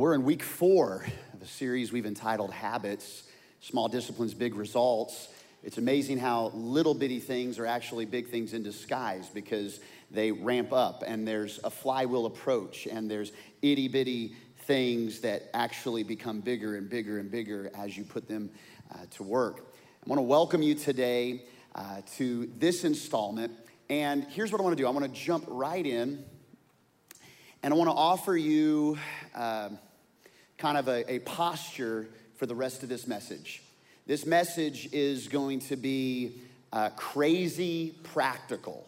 We're in week four of a series we've entitled Habits Small Disciplines, Big Results. It's amazing how little bitty things are actually big things in disguise because they ramp up and there's a flywheel approach and there's itty bitty things that actually become bigger and bigger and bigger as you put them uh, to work. I want to welcome you today uh, to this installment. And here's what I want to do I want to jump right in and I want to offer you uh, kind of a, a posture for the rest of this message. This message is going to be uh, crazy practical.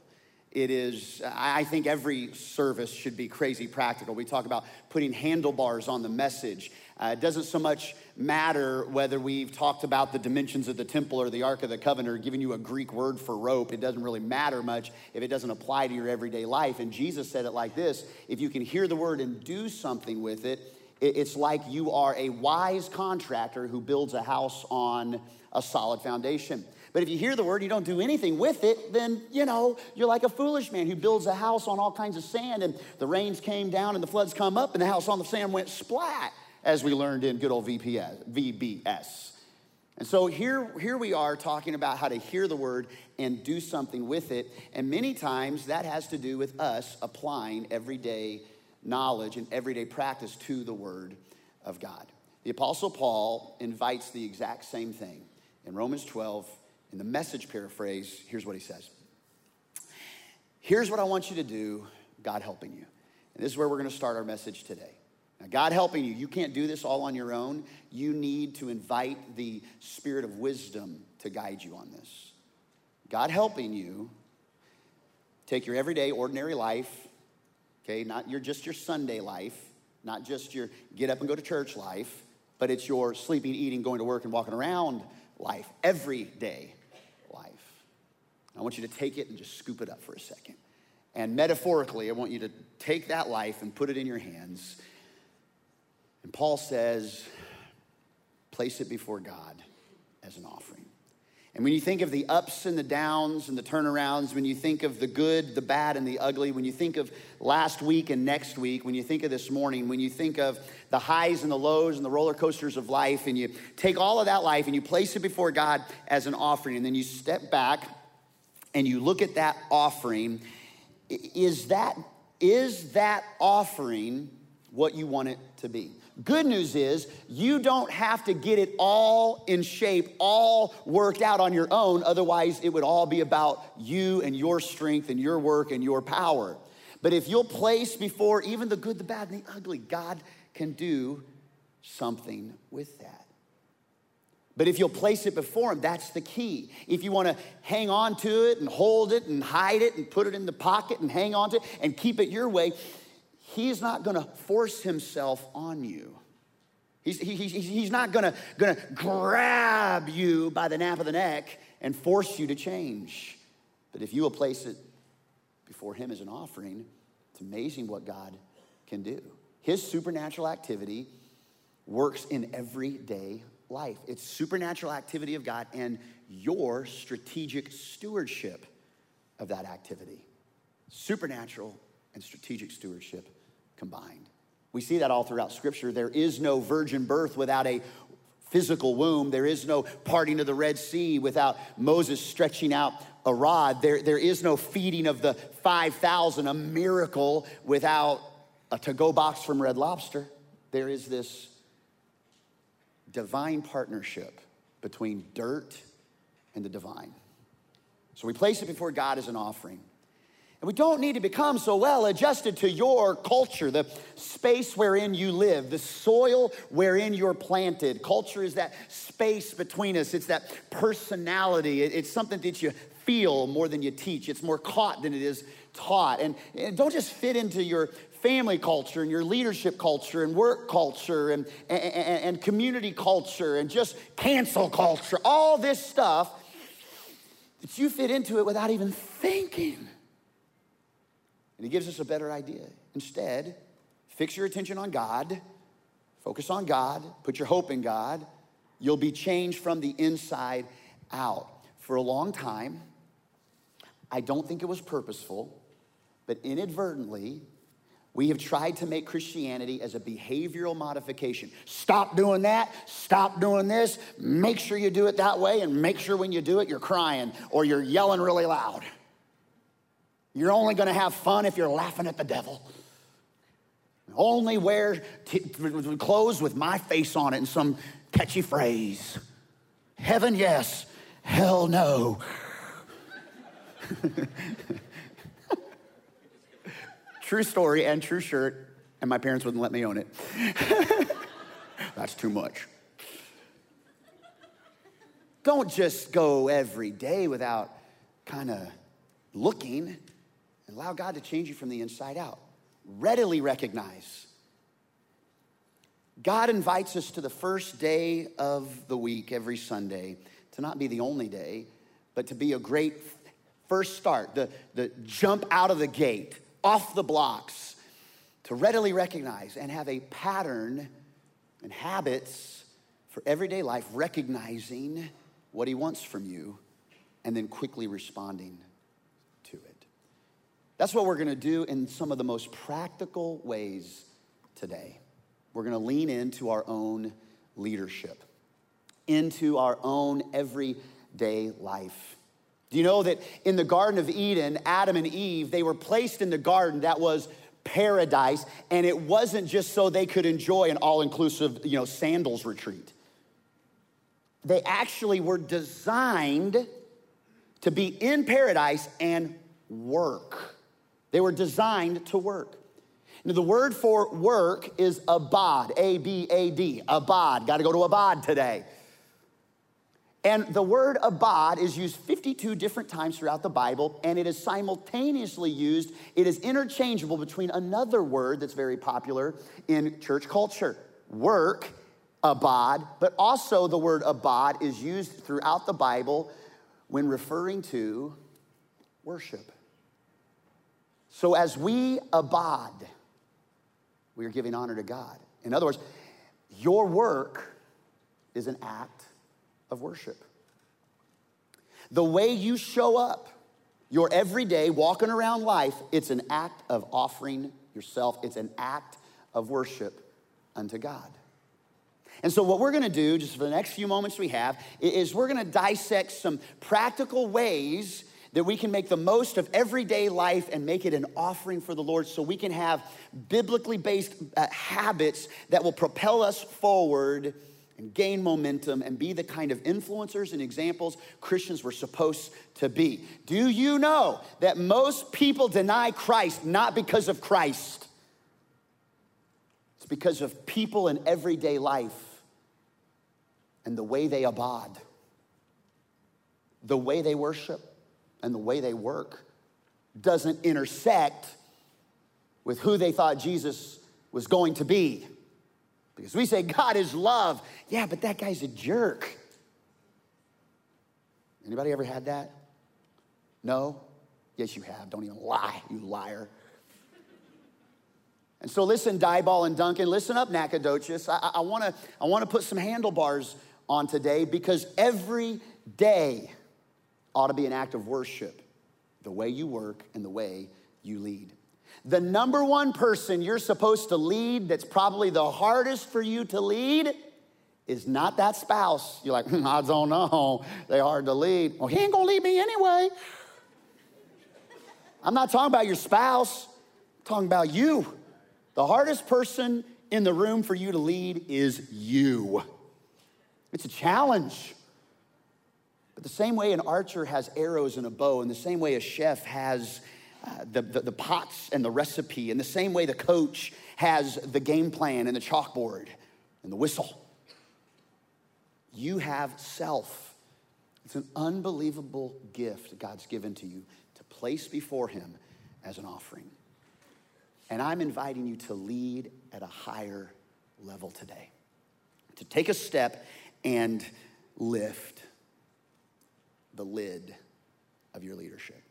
It is, I think every service should be crazy practical. We talk about putting handlebars on the message. Uh, it doesn't so much matter whether we've talked about the dimensions of the temple or the Ark of the Covenant or giving you a Greek word for rope. It doesn't really matter much if it doesn't apply to your everyday life. And Jesus said it like this if you can hear the word and do something with it, it's like you are a wise contractor who builds a house on a solid foundation. But if you hear the word, you don't do anything with it, then, you know, you're like a foolish man who builds a house on all kinds of sand and the rains came down and the floods come up and the house on the sand went splat as we learned in good old VPS, VBS. And so here, here we are talking about how to hear the word and do something with it. And many times that has to do with us applying everyday knowledge and everyday practice to the word of God. The Apostle Paul invites the exact same thing. In Romans 12, in the message paraphrase, here's what he says Here's what I want you to do, God helping you. And this is where we're going to start our message today. Now, God helping you, you can't do this all on your own. You need to invite the spirit of wisdom to guide you on this. God helping you take your everyday, ordinary life, okay, not your just your Sunday life, not just your get up and go to church life, but it's your sleeping, eating, going to work, and walking around life, everyday life. I want you to take it and just scoop it up for a second. And metaphorically, I want you to take that life and put it in your hands and Paul says, place it before God as an offering. And when you think of the ups and the downs and the turnarounds, when you think of the good, the bad, and the ugly, when you think of last week and next week, when you think of this morning, when you think of the highs and the lows and the roller coasters of life, and you take all of that life and you place it before God as an offering, and then you step back and you look at that offering, is that, is that offering what you want it to be? Good news is you don't have to get it all in shape, all worked out on your own. Otherwise, it would all be about you and your strength and your work and your power. But if you'll place before even the good, the bad, and the ugly, God can do something with that. But if you'll place it before Him, that's the key. If you want to hang on to it and hold it and hide it and put it in the pocket and hang on to it and keep it your way, he's not going to force himself on you. He's, he, he's not going to grab you by the nape of the neck and force you to change. But if you will place it before him as an offering, it's amazing what God can do. His supernatural activity works in everyday life. It's supernatural activity of God and your strategic stewardship of that activity. Supernatural and strategic stewardship combined. We see that all throughout Scripture. There is no virgin birth without a physical womb. There is no parting of the Red Sea without Moses stretching out a rod. There, there is no feeding of the 5,000, a miracle, without a to go box from Red Lobster. There is this divine partnership between dirt and the divine. So we place it before God as an offering. And we don't need to become so well adjusted to your culture, the space wherein you live, the soil wherein you're planted. Culture is that space between us, it's that personality, it's something that you feel more than you teach. It's more caught than it is taught. And, and don't just fit into your family culture and your leadership culture and work culture and, and, and community culture and just cancel culture, all this stuff that you fit into it without even thinking. And he gives us a better idea. Instead, fix your attention on God, focus on God, put your hope in God. You'll be changed from the inside out. For a long time, I don't think it was purposeful, but inadvertently, We have tried to make Christianity as a behavioral modification. Stop doing that, stop doing this, make sure you do it that way, and make sure when you do it, you're crying or you're yelling really loud. You're only gonna have fun if you're laughing at the devil. Only wear t- clothes with my face on it and some catchy phrase. Heaven, yes. Hell, no. true story and true shirt, and my parents wouldn't let me own it. That's too much. Don't just go every day without kind of looking and allow God to change you from the inside out. Readily recognize. God invites us to the first day of the week every Sunday to not be the only day, but to be a great first start, the, the jump out of the gate, off the blocks, to readily recognize and have a pattern and habits for everyday life, recognizing what He wants from you and then quickly responding. That's what we're gonna do in some of the most practical ways today. We're gonna lean into our own leadership, into our own everyday life. Do you know that in the Garden of Eden, Adam and Eve, they were placed in the garden that was paradise, and it wasn't just so they could enjoy an all-inclusive, you know, sandals retreat. They actually were designed to be in paradise and work. They were designed to work. Now, the word for work is abad, A B A D, abad. Got to go to abad today. And the word abad is used 52 different times throughout the Bible, and it is simultaneously used, it is interchangeable between another word that's very popular in church culture work, abad, but also the word abad is used throughout the Bible when referring to worship. So as we abad, we are giving honor to God. In other words, your work is an act of worship. The way you show up, your everyday walking around life, it's an act of offering yourself, it's an act of worship unto God. And so, what we're gonna do, just for the next few moments we have, is we're gonna dissect some practical ways that we can make the most of everyday life and make it an offering for the Lord so we can have biblically based uh, habits that will propel us forward and gain momentum and be the kind of influencers and examples Christians were supposed to be. Do you know that most people deny Christ not because of Christ? It's because of people in everyday life and the way they abide, the way they worship and the way they work doesn't intersect with who they thought Jesus was going to be. Because we say God is love. Yeah, but that guy's a jerk. Anybody ever had that? No? Yes, you have. Don't even lie, you liar. And so listen, Diboll and Duncan, listen up, Nacogdoches. I, I, wanna, I wanna put some handlebars on today because every day ought to be an act of worship, the way you work and the way you lead. The number one person you're supposed to lead that's probably the hardest for you to lead is not that spouse. You're like, hmm, I don't know. They're hard to lead. Well, he ain't gonna lead me anyway. I'm not talking about your spouse, I'm talking about you. The hardest person in the room for you to lead is you. It's a challenge. But the same way an archer has arrows and a bow, and the same way a chef has uh, the, the, the pots and the recipe, in the same way the coach has the game plan and the chalkboard and the whistle, you have self. It's an unbelievable gift God's given to you to place before Him as an offering. And I'm inviting you to lead at a higher level today, to take a step and lift the lid of your leadership.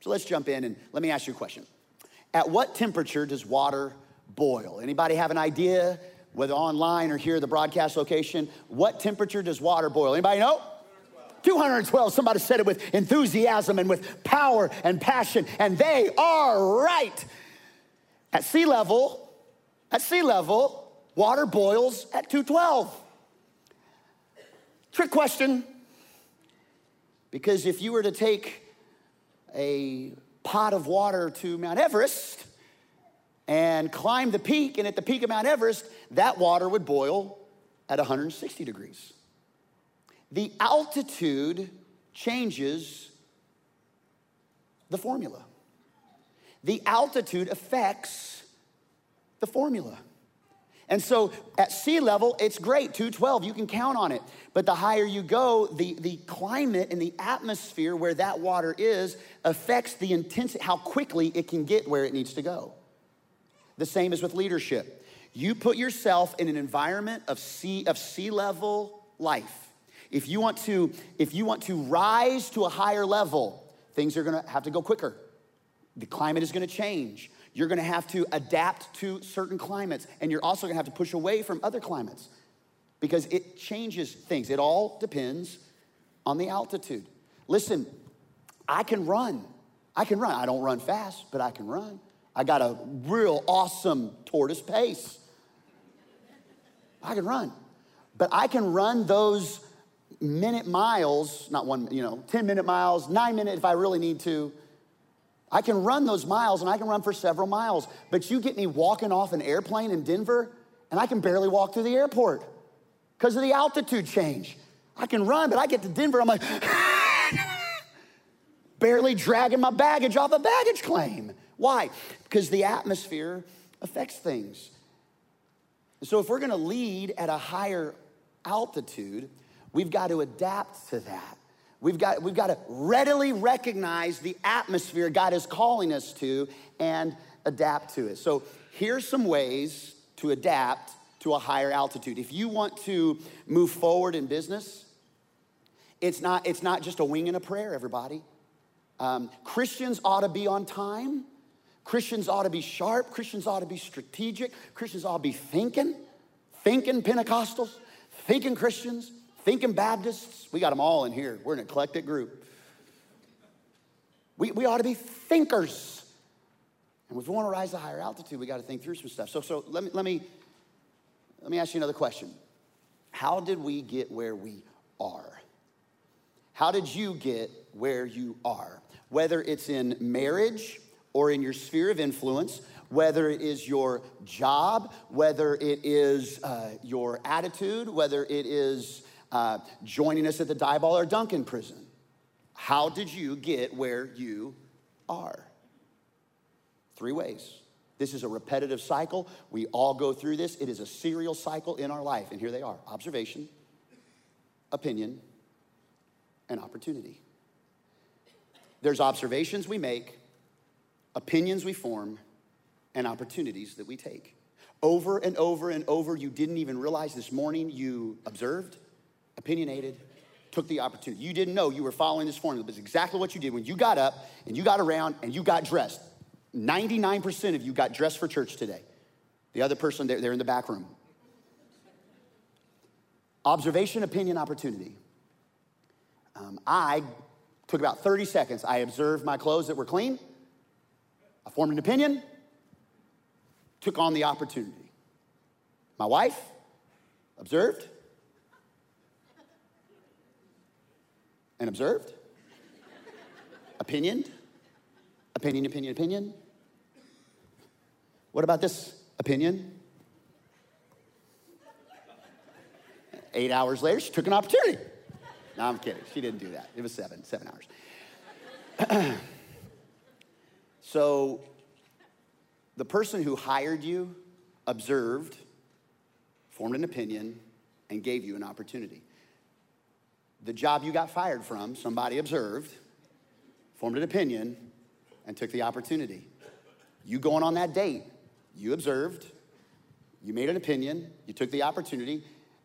So let's jump in and let me ask you a question. At what temperature does water boil? Anybody have an idea, whether online or here at the broadcast location? What temperature does water boil? Anybody know? 212. Somebody said it with enthusiasm and with power and passion, and they are right. At sea level, at sea level, water boils at 212. Trick question. Because if you were to take a pot of water to Mount Everest and climb the peak, and at the peak of Mount Everest, that water would boil at 160 degrees. The altitude changes the formula. The altitude affects the formula. And so at sea level, it's great, 212, you can count on it. But the higher you go, the, the climate and the atmosphere where that water is affects the intensity, how quickly it can get where it needs to go. The same is with leadership. You put yourself in an environment of sea, of sea level life. If you want to, if you want to rise to a higher level, things are gonna have to go quicker. The climate is gonna change. You're gonna have to adapt to certain climates, and you're also gonna have to push away from other climates because it changes things. It all depends on the altitude. Listen, I can run. I can run. I don't run fast, but I can run. I got a real awesome tortoise pace. I can run. But I can run those minute miles, not one, you know, 10 minute miles, nine minute if I really need to. I can run those miles and I can run for several miles. But you get me walking off an airplane in Denver and I can barely walk through the airport because of the altitude change. I can run, but I get to Denver, I'm like, barely dragging my baggage off a baggage claim. Why? Because the atmosphere affects things. So if we're gonna lead at a higher altitude, we've got to adapt to that. We've got, we've got to readily recognize the atmosphere God is calling us to and adapt to it. So here's some ways to adapt to a higher altitude. If you want to move forward in business, it's not, it's not just a wing and a prayer, everybody. Um, Christians ought to be on time. Christians ought to be sharp. Christians ought to be strategic. Christians ought to be thinking, thinking Pentecostals, thinking Christians, thinking Baptists. We got them all in here. We're an eclectic group. We, we ought to be thinkers. And if we want to rise to higher altitude, we got to think through some stuff. So, so let, me, let, me, let me ask you another question. How did we get where we are? How did you get where you are? Whether it's in marriage or in your sphere of influence, whether it is your job, whether it is uh, your attitude, whether it is uh, joining us at the Diboll or Duncan prison. How did you get where you are? Three ways. This is a repetitive cycle. We all go through this. It is a serial cycle in our life. And here they are observation, opinion, and opportunity. There's observations we make, opinions we form, and opportunities that we take. Over and over and over, you didn't even realize this morning you observed, opinionated, took the opportunity. You didn't know you were following this formula, but it's exactly what you did when you got up and you got around and you got dressed. 99% of you got dressed for church today. The other person, they're, they're in the back room. Observation, opinion, opportunity. Um, I took about 30 seconds. I observed my clothes that were clean. I formed an opinion, took on the opportunity. My wife observed and observed, opinioned, opinion, opinion, opinion. What about this opinion? Eight hours later, she took an opportunity. No, I'm kidding. She didn't do that. It was seven, seven hours. so the person who hired you observed, formed an opinion, and gave you an opportunity. The job you got fired from, somebody observed, formed an opinion, and took the opportunity. You going on that date, you observed, you made an opinion, you took the opportunity,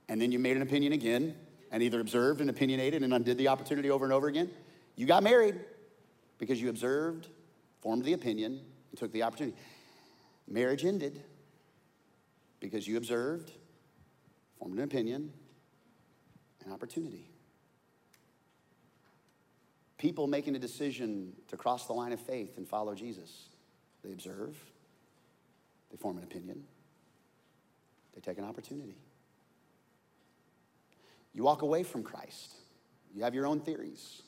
and then you made an opinion again, and either observed and opinionated and undid the opportunity over and over again. You got married because you observed, formed the opinion, and took the opportunity. Marriage ended because you observed, formed an opinion, an opportunity. People making a decision to cross the line of faith and follow Jesus, they observe, They form an opinion, they take an opportunity. You walk away from Christ, you have your own theories.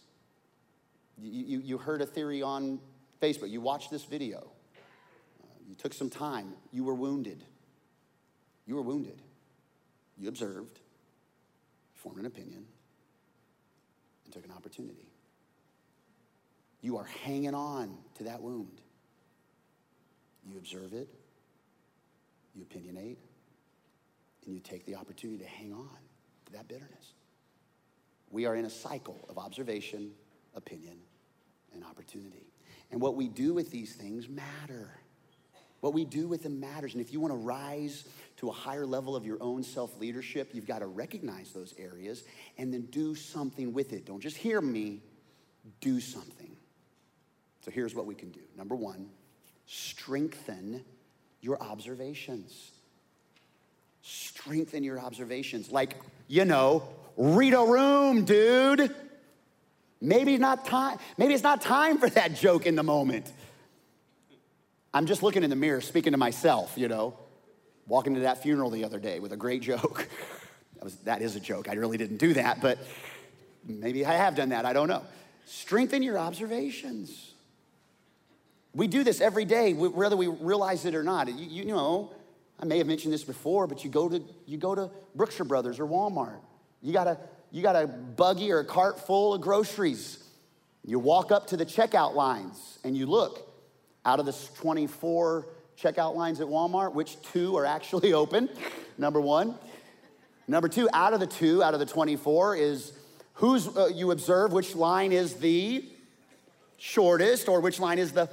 You, you, you heard a theory on Facebook, you watched this video, uh, you took some time, you were wounded. You were wounded. You observed, formed an opinion, and took an opportunity. You are hanging on to that wound. You observe it, you opinionate, and you take the opportunity to hang on to that bitterness. We are in a cycle of observation, opinion, and opportunity. And what we do with these things matter. What we do with them matters. And if you want to rise to a higher level of your own self leadership, you've got to recognize those areas and then do something with it. Don't just hear me, do something. So here's what we can do. Number one, strengthen your observations. Strengthen your observations. Like, you know, read a room, dude. Maybe not time, maybe it's not time for that joke in the moment. I'm just looking in the mirror, speaking to myself, you know. Walking to that funeral the other day with a great joke. That, was, that is a joke. I really didn't do that, but maybe I have done that. I don't know. Strengthen your observations. We do this every day, whether we realize it or not. You, you, know, I may have mentioned this before, but you go to you go to Brookshire Brothers or Walmart. You got a you got a buggy or a cart full of groceries. You walk up to the checkout lines and you look. Out of the 24 checkout lines at Walmart, which two are actually open? Number one. Number two, out of the two, out of the 24, is who's uh, you observe which line is the shortest or which line is the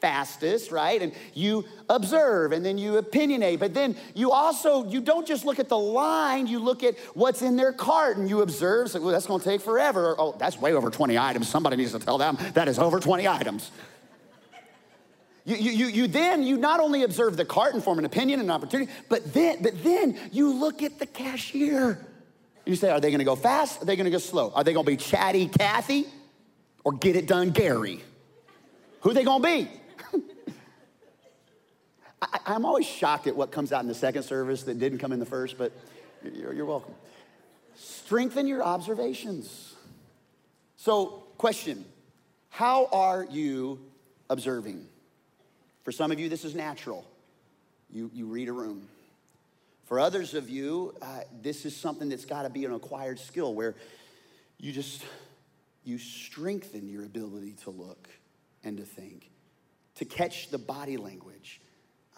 fastest right and you observe and then you opinionate but then you also you don't just look at the line you look at what's in their cart and you observe so, well, that's going to take forever oh that's way over 20 items somebody needs to tell them that is over 20 items you, you, you then, you not only observe the cart and form an opinion and an opportunity, but then, but then you look at the cashier. You say, are they gonna go fast? Are they gonna go slow? Are they gonna be chatty Kathy or get it done Gary? Who they gonna be? I, am always shocked at what comes out in the second service that didn't come in the first, but you're, you're welcome. Strengthen your observations. So, question How are you observing? For some of you, this is natural. You, you read a room. For others of you, uh, this is something that's got to be an acquired skill where you just you strengthen your ability to look and to think, to catch the body language,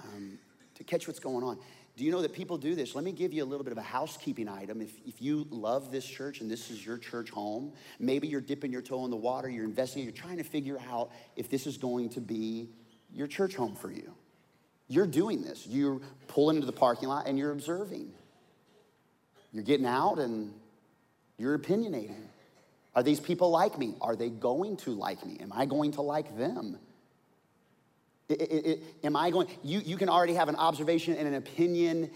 um, to catch what's going on. Do you know that people do this? Let me give you a little bit of a housekeeping item. If, if you love this church and this is your church home, maybe you're dipping your toe in the water, you're investing, you're trying to figure out if this is going to be your church home for you. You're doing this. You're pulling into the parking lot and you're observing. You're getting out and you're opinionating. Are these people like me? Are they going to like me? Am I going to like them? It, it, it, am I going? You, you can already have an observation and an opinion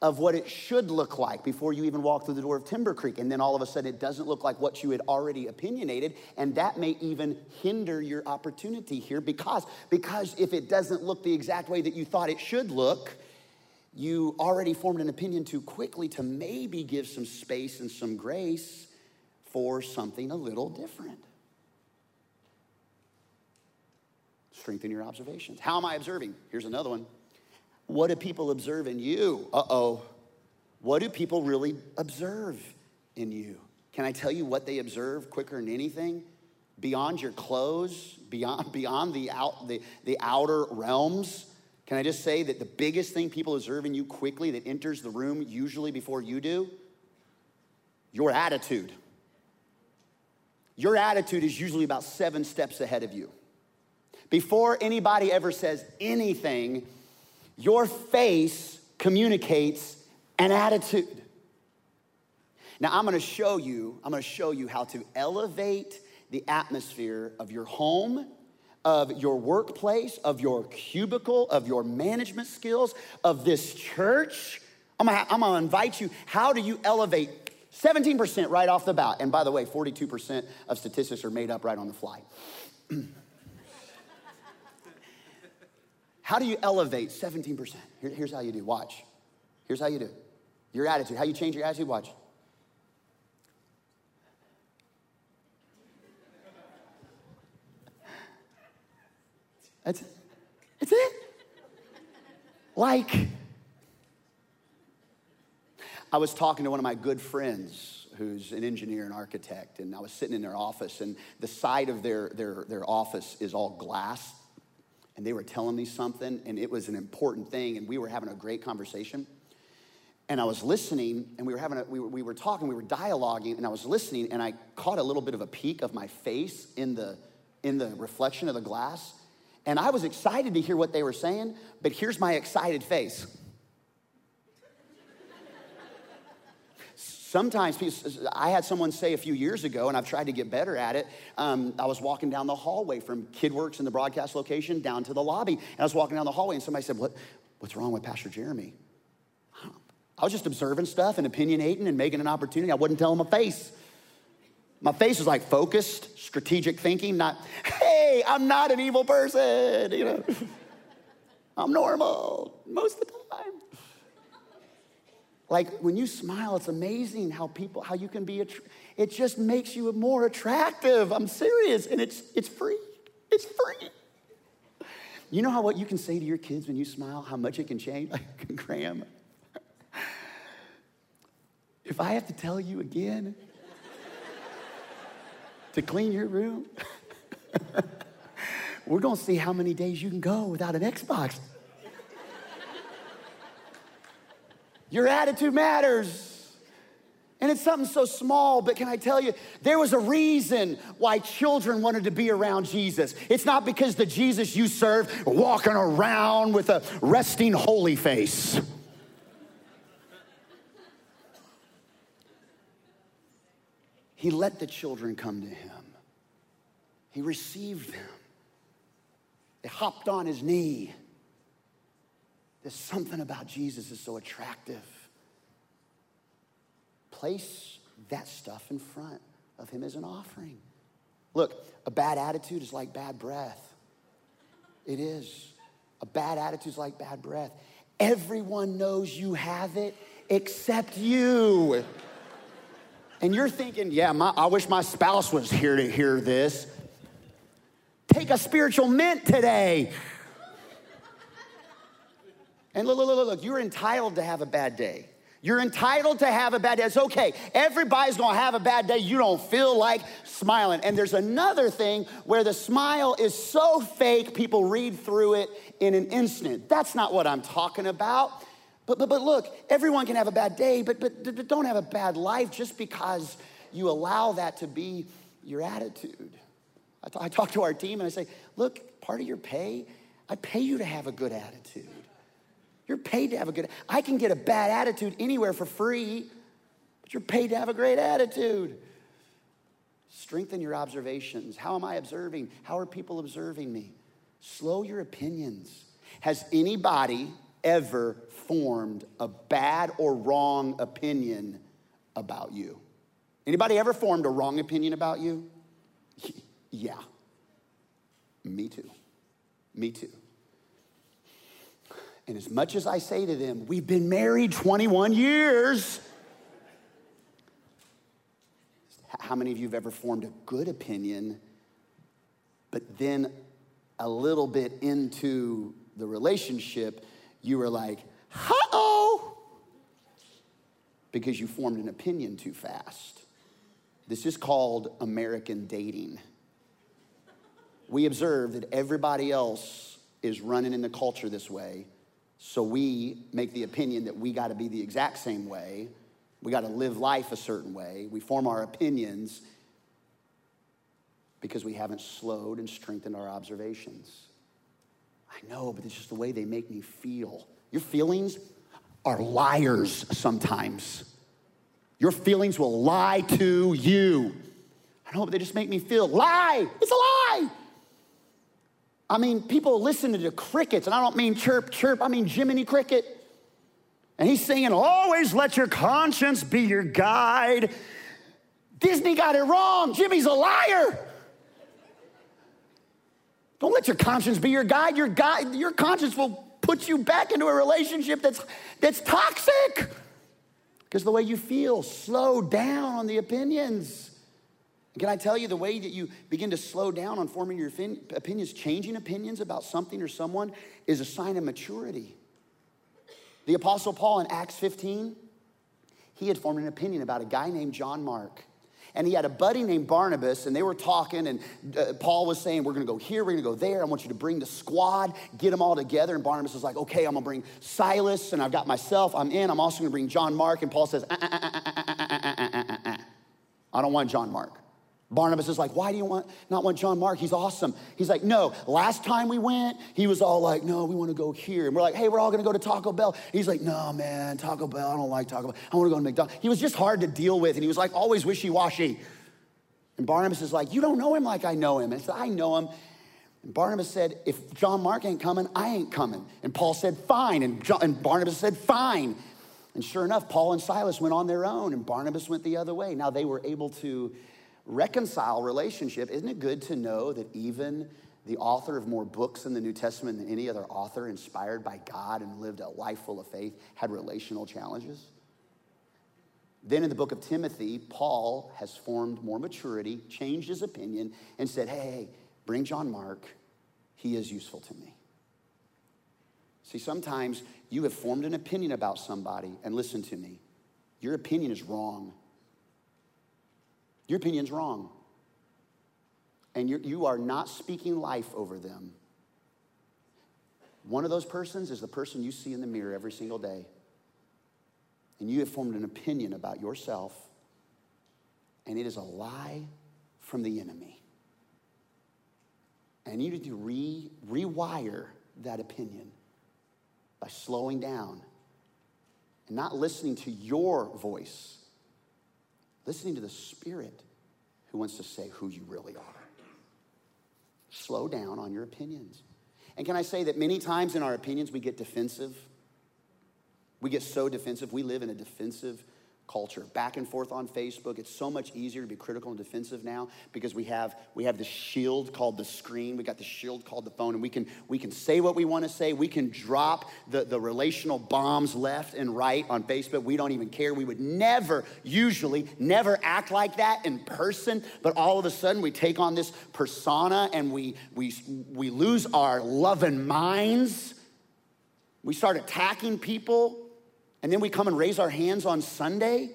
of what it should look like before you even walk through the door of Timber Creek. And then all of a sudden it doesn't look like what you had already opinionated. And that may even hinder your opportunity here because, because if it doesn't look the exact way that you thought it should look, you already formed an opinion too quickly to maybe give some space and some grace for something a little different. Strengthen your observations. How am I observing? Here's another one. What do people observe in you? Uh oh. What do people really observe in you? Can I tell you what they observe quicker than anything? Beyond your clothes, beyond, beyond the, out, the, the outer realms, can I just say that the biggest thing people observe in you quickly that enters the room, usually before you do? Your attitude. Your attitude is usually about seven steps ahead of you. Before anybody ever says anything, your face communicates an attitude. Now, I'm gonna show you, I'm gonna show you how to elevate the atmosphere of your home, of your workplace, of your cubicle, of your management skills, of this church. I'm gonna, I'm gonna invite you, how do you elevate 17% right off the bat? And by the way, 42% of statistics are made up right on the fly. How do you elevate 17%? Here, here's how you do. Watch. Here's how you do. Your attitude. How you change your attitude? Watch. That's. That's it. Like, I was talking to one of my good friends who's an engineer and architect, and I was sitting in their office, and the side of their, their, their office is all glass. And they were telling me something, and it was an important thing, and we were having a great conversation. And I was listening, and we were having a, we were, we were talking, we were dialoguing, and I was listening, and I caught a little bit of a peek of my face in the in the reflection of the glass. And I was excited to hear what they were saying, but here's my excited face. Sometimes I had someone say a few years ago, and I've tried to get better at it. Um, I was walking down the hallway from KidWorks in the broadcast location down to the lobby, and I was walking down the hallway, and somebody said, what, What's wrong with Pastor Jeremy? I was just observing stuff and opinionating and making an opportunity. I wouldn't tell him a face. My face was like focused, strategic thinking, not, hey, I'm not an evil person, you know. I'm normal most of the time. Like when you smile, it's amazing how people, how you can be, it just makes you more attractive. I'm serious. And it's, it's free. It's free. You know how what you can say to your kids when you smile, how much it can change? Like, Graham, if I have to tell you again, to clean your room, we're gonna see how many days you can go without an Xbox. Your attitude matters. And it's something so small, but can I tell you, there was a reason why children wanted to be around Jesus. It's not because the Jesus you serve walking around with a resting holy face. He let the children come to him. He received them. They hopped on his knee. There's something about Jesus is so attractive. Place that stuff in front of him as an offering. Look, a bad attitude is like bad breath. It is. A bad attitude is like bad breath. Everyone knows you have it except you. And you're thinking, yeah, my, I wish my spouse was here to hear this. Take a spiritual mint today. And look, look, look, look, you're entitled to have a bad day. You're entitled to have a bad day. It's okay. Everybody's gonna have a bad day. You don't feel like smiling. And there's another thing where the smile is so fake, people read through it in an instant. That's not what I'm talking about. But, but, but look, everyone can have a bad day, but, but, but don't have a bad life just because you allow that to be your attitude. I, t- I talk to our team and I say, look, part of your pay, I pay you to have a good attitude. You're paid to have a good, I can get a bad attitude anywhere for free, but you're paid to have a great attitude. Strengthen your observations. How am I observing? How are people observing me? Slow your opinions. Has anybody ever formed a bad or wrong opinion about you? Anybody ever formed a wrong opinion about you? Yeah. Me too. Me too. And as much as I say to them, we've been married 21 years. How many of you have ever formed a good opinion, but then a little bit into the relationship, you were like, uh oh, because you formed an opinion too fast. This is called American dating. We observe that everybody else is running in the culture this way, so we make the opinion that we got to be the exact same way. We got to live life a certain way. We form our opinions because we haven't slowed and strengthened our observations. I know, but it's just the way they make me feel. Your feelings are liars sometimes. Your feelings will lie to you. I know, but they just make me feel lie. It's a lie. I mean, people listen to the crickets, and I don't mean chirp, chirp, I mean Jiminy Cricket. And he's singing, Always let your conscience be your guide. Disney got it wrong. Jimmy's a liar. Don't let your conscience be your guide. Your, guide, your conscience will put you back into a relationship that's, that's toxic. Because the way you feel, slow down on the opinions. Can I tell you the way that you begin to slow down on forming your opinions, changing opinions about something or someone is a sign of maturity. The Apostle Paul in Acts 15, he had formed an opinion about a guy named John Mark and he had a buddy named Barnabas, and they were talking, and uh, Paul was saying, We're gonna go here, we're gonna go there. I want you to bring the squad, get them all together. And Barnabas was like, Okay, I'm gonna bring Silas, and I've got myself, I'm in. I'm also gonna bring John Mark. And Paul says, I don't want John Mark. Barnabas is like, why do you want not want John Mark? He's awesome. He's like, no. Last time we went, he was all like, no, we want to go here. And we're like, hey, we're all gonna go to Taco Bell. He's like, no, man, Taco Bell. I don't like Taco Bell. I want to go to McDonald's. He was just hard to deal with, and he was like always wishy-washy. And Barnabas is like, you don't know him like I know him. And I said, I know him. And Barnabas said, if John Mark ain't coming, I ain't coming. And Paul said, fine. And, John, and Barnabas said, fine. And sure enough, Paul and Silas went on their own, and Barnabas went the other way. Now they were able to reconcile relationship, isn't it good to know that even the author of more books in the New Testament than any other author, inspired by God and lived a life full of faith, had relational challenges? Then in the book of Timothy, Paul has formed more maturity, changed his opinion, and said, Hey, bring John Mark. He is useful to me. See, sometimes you have formed an opinion about somebody, and listen to me, your opinion is wrong. Your opinion's wrong. And you're, you are not speaking life over them. One of those persons is the person you see in the mirror every single day. And you have formed an opinion about yourself, and it is a lie from the enemy. And you need to re, rewire that opinion by slowing down and not listening to your voice listening to the Spirit who wants to say who you really are. Slow down on your opinions. And can I say that many times in our opinions we get defensive? We get so defensive. We live in a defensive culture. Back and forth on facebook. It's so much easier to be critical and defensive now because we have we have the shield called the screen. We got the shield called the phone and we can we can say what we want to say. We can drop the, the relational bombs left and right on facebook. We don't even care. We would never usually never act like that in person but all of a sudden we take on this persona and we we we lose our loving minds. We start attacking people and then we come and raise our hands on Sunday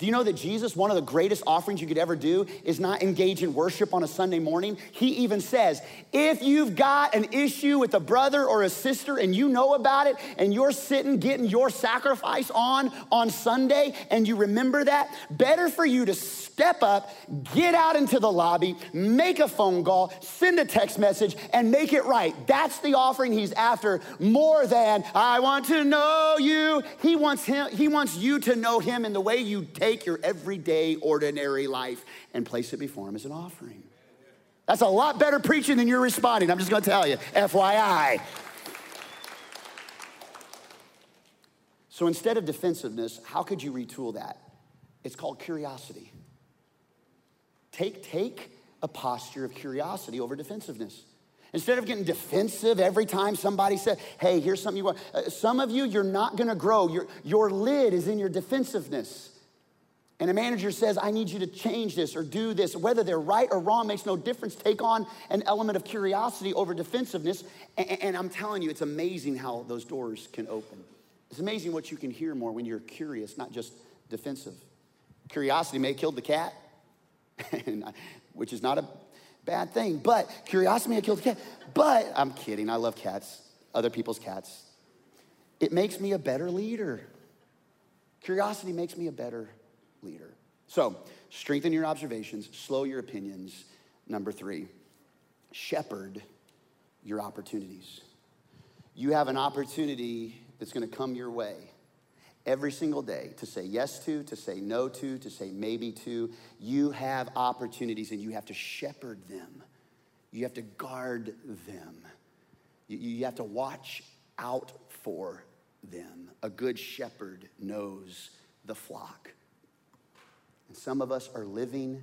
do you know that Jesus, one of the greatest offerings you could ever do, is not engage in worship on a Sunday morning? He even says, if you've got an issue with a brother or a sister and you know about it and you're sitting getting your sacrifice on on Sunday and you remember that, better for you to step up, get out into the lobby, make a phone call, send a text message, and make it right. That's the offering he's after more than, I want to know you. He wants him, he wants you to know him in the way you take take your everyday, ordinary life and place it before Him as an offering. That's a lot better preaching than you're responding. I'm just gonna tell you, FYI. So instead of defensiveness, how could you retool that? It's called curiosity. Take, take a posture of curiosity over defensiveness. Instead of getting defensive every time somebody says, hey, here's something you want. Uh, some of you, you're not gonna grow. Your, your lid is in your defensiveness and a manager says, I need you to change this or do this, whether they're right or wrong makes no difference. Take on an element of curiosity over defensiveness. And, I'm telling you, it's amazing how those doors can open. It's amazing what you can hear more when you're curious, not just defensive. Curiosity may have killed the cat, which is not a bad thing, but curiosity may have killed the cat. But I'm kidding, I love cats, other people's cats. It makes me a better leader. Curiosity makes me a better leader. So, strengthen your observations, slow your opinions. Number three, shepherd your opportunities. You have an opportunity that's going to come your way every single day to say yes to, to say no to, to say maybe to. You have opportunities and you have to shepherd them. You have to guard them. You, you have to watch out for them. A good shepherd knows the flock. And some of us are living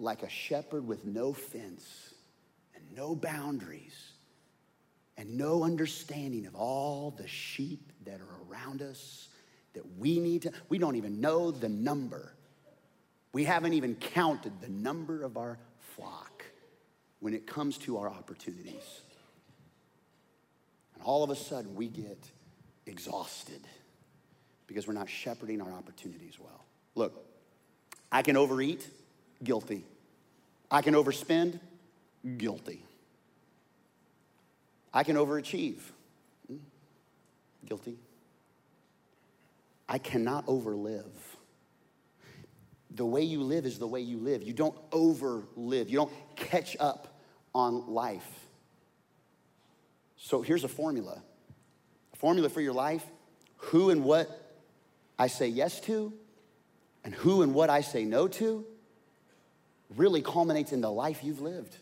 like a shepherd with no fence and no boundaries and no understanding of all the sheep that are around us that we need to, we don't even know the number. We haven't even counted the number of our flock when it comes to our opportunities. And all of a sudden, we get exhausted because we're not shepherding our opportunities well. Look, I can overeat, guilty. I can overspend, guilty. I can overachieve, guilty. I cannot overlive. The way you live is the way you live. You don't overlive, you don't catch up on life. So here's a formula a formula for your life who and what I say yes to, and who and what I say no to really culminates in the life you've lived.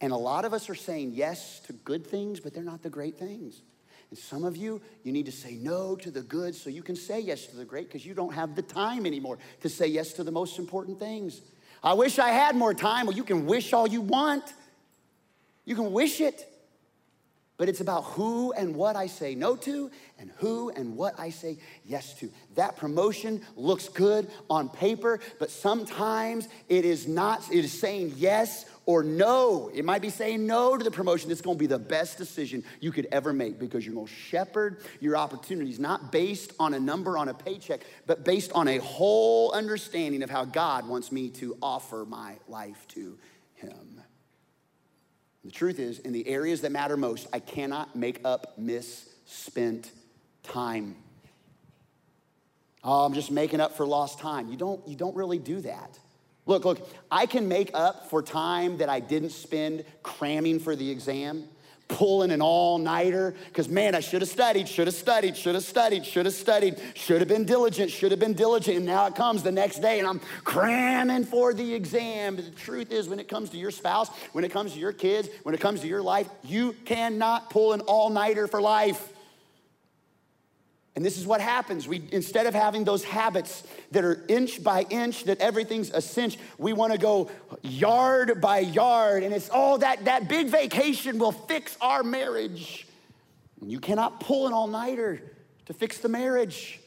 And a lot of us are saying yes to good things, but they're not the great things. And some of you, you need to say no to the good so you can say yes to the great because you don't have the time anymore to say yes to the most important things. I wish I had more time. Well, you can wish all you want, you can wish it but it's about who and what I say no to and who and what I say yes to. That promotion looks good on paper, but sometimes it is not, it is saying yes or no. It might be saying no to the promotion. It's gonna be the best decision you could ever make because you're gonna shepherd your opportunities, not based on a number on a paycheck, but based on a whole understanding of how God wants me to offer my life to Him. The truth is, in the areas that matter most, I cannot make up misspent time. Oh, I'm just making up for lost time. You don't, you don't really do that. Look, look, I can make up for time that I didn't spend cramming for the exam pulling an all nighter because, man, I should have studied, should have studied, should have studied, should have studied, should have been diligent, should have been diligent. And now it comes the next day and I'm cramming for the exam. But the truth is, when it comes to your spouse, when it comes to your kids, when it comes to your life, you cannot pull an all nighter for life. And this is what happens. We instead of having those habits that are inch by inch, that everything's a cinch, we want to go yard by yard. And it's all oh, that that big vacation will fix our marriage. You cannot pull an all-nighter to fix the marriage.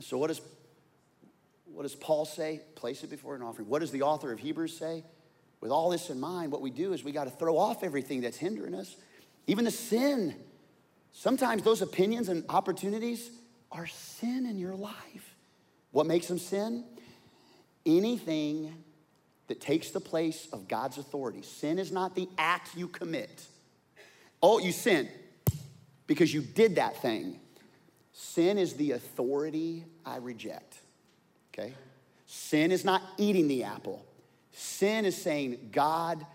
So what does what does Paul say? Place it before an offering. What does the author of Hebrews say? With all this in mind, what we do is we got to throw off everything that's hindering us, even the sin Sometimes those opinions and opportunities are sin in your life. What makes them sin? Anything that takes the place of God's authority. Sin is not the act you commit. Oh, you sin because you did that thing. Sin is the authority I reject. Okay? Sin is not eating the apple. Sin is saying, God,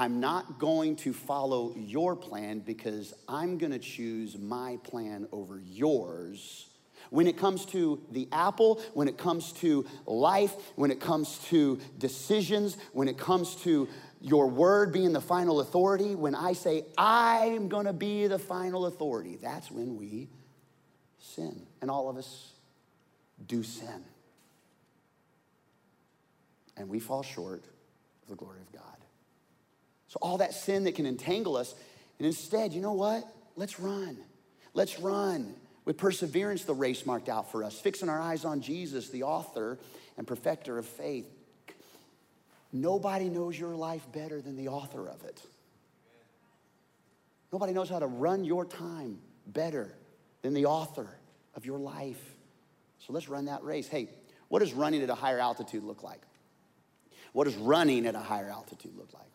I'm not going to follow your plan because I'm going to choose my plan over yours. When it comes to the apple, when it comes to life, when it comes to decisions, when it comes to your word being the final authority, when I say, I'm going to be the final authority, that's when we sin. And all of us do sin. And we fall short of the glory of God. So, all that sin that can entangle us. And instead, you know what? Let's run. Let's run with perseverance the race marked out for us, fixing our eyes on Jesus, the author and perfecter of faith. Nobody knows your life better than the author of it. Nobody knows how to run your time better than the author of your life. So let's run that race. Hey, what does running at a higher altitude look like? What does running at a higher altitude look like?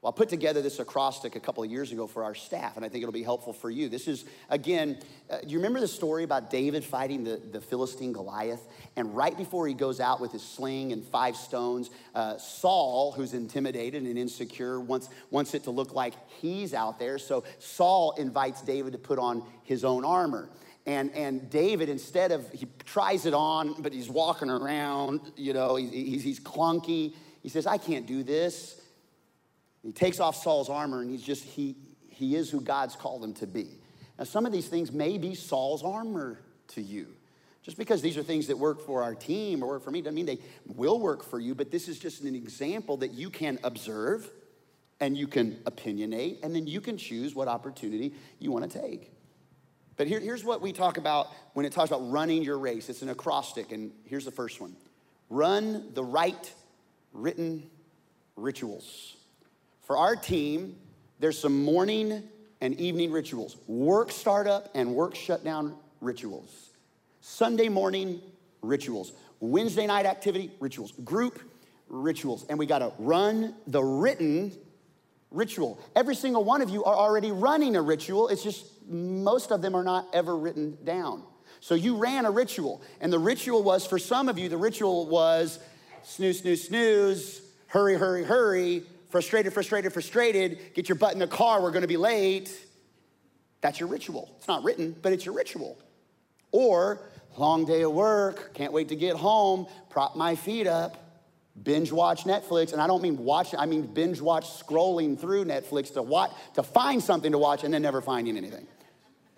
Well, I put together this acrostic a couple of years ago for our staff, and I think it'll be helpful for you. This is, again, uh, you remember the story about David fighting the, the Philistine Goliath? And right before he goes out with his sling and five stones, uh, Saul, who's intimidated and insecure, wants, wants it to look like he's out there. So Saul invites David to put on his own armor. And, and David, instead of, he tries it on, but he's walking around, you know, he's, he's clunky. He says, I can't do this. He takes off Saul's armor and he's just, he, he is who God's called him to be. Now, some of these things may be Saul's armor to you. Just because these are things that work for our team or work for me doesn't mean they will work for you, but this is just an example that you can observe and you can opinionate, and then you can choose what opportunity you want to take. But here, here's what we talk about when it talks about running your race. It's an acrostic, and here's the first one run the right written rituals. For our team, there's some morning and evening rituals work startup and work shutdown rituals, Sunday morning rituals, Wednesday night activity rituals, group rituals. And we got to run the written ritual. Every single one of you are already running a ritual. It's just most of them are not ever written down. So you ran a ritual, and the ritual was for some of you, the ritual was snooze, snooze, snooze, hurry, hurry, hurry, frustrated, frustrated, frustrated, get your butt in the car, we're gonna be late. That's your ritual. It's not written, but it's your ritual. Or long day of work, can't wait to get home, prop my feet up binge watch Netflix, and I don't mean watch, I mean binge watch scrolling through Netflix to watch, to find something to watch and then never finding anything.